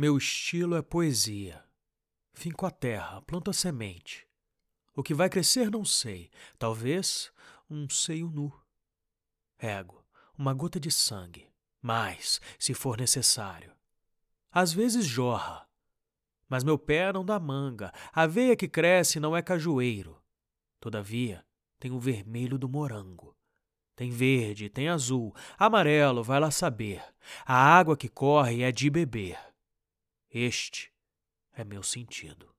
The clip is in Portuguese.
Meu estilo é poesia. Finco a terra, planto a semente. O que vai crescer não sei, talvez um seio nu. Rego, uma gota de sangue, mais, se for necessário. Às vezes jorra, mas meu pé não dá manga, a veia que cresce não é cajueiro. Todavia, tem o vermelho do morango. Tem verde, tem azul, amarelo, vai lá saber. A água que corre é de beber. Este é meu sentido.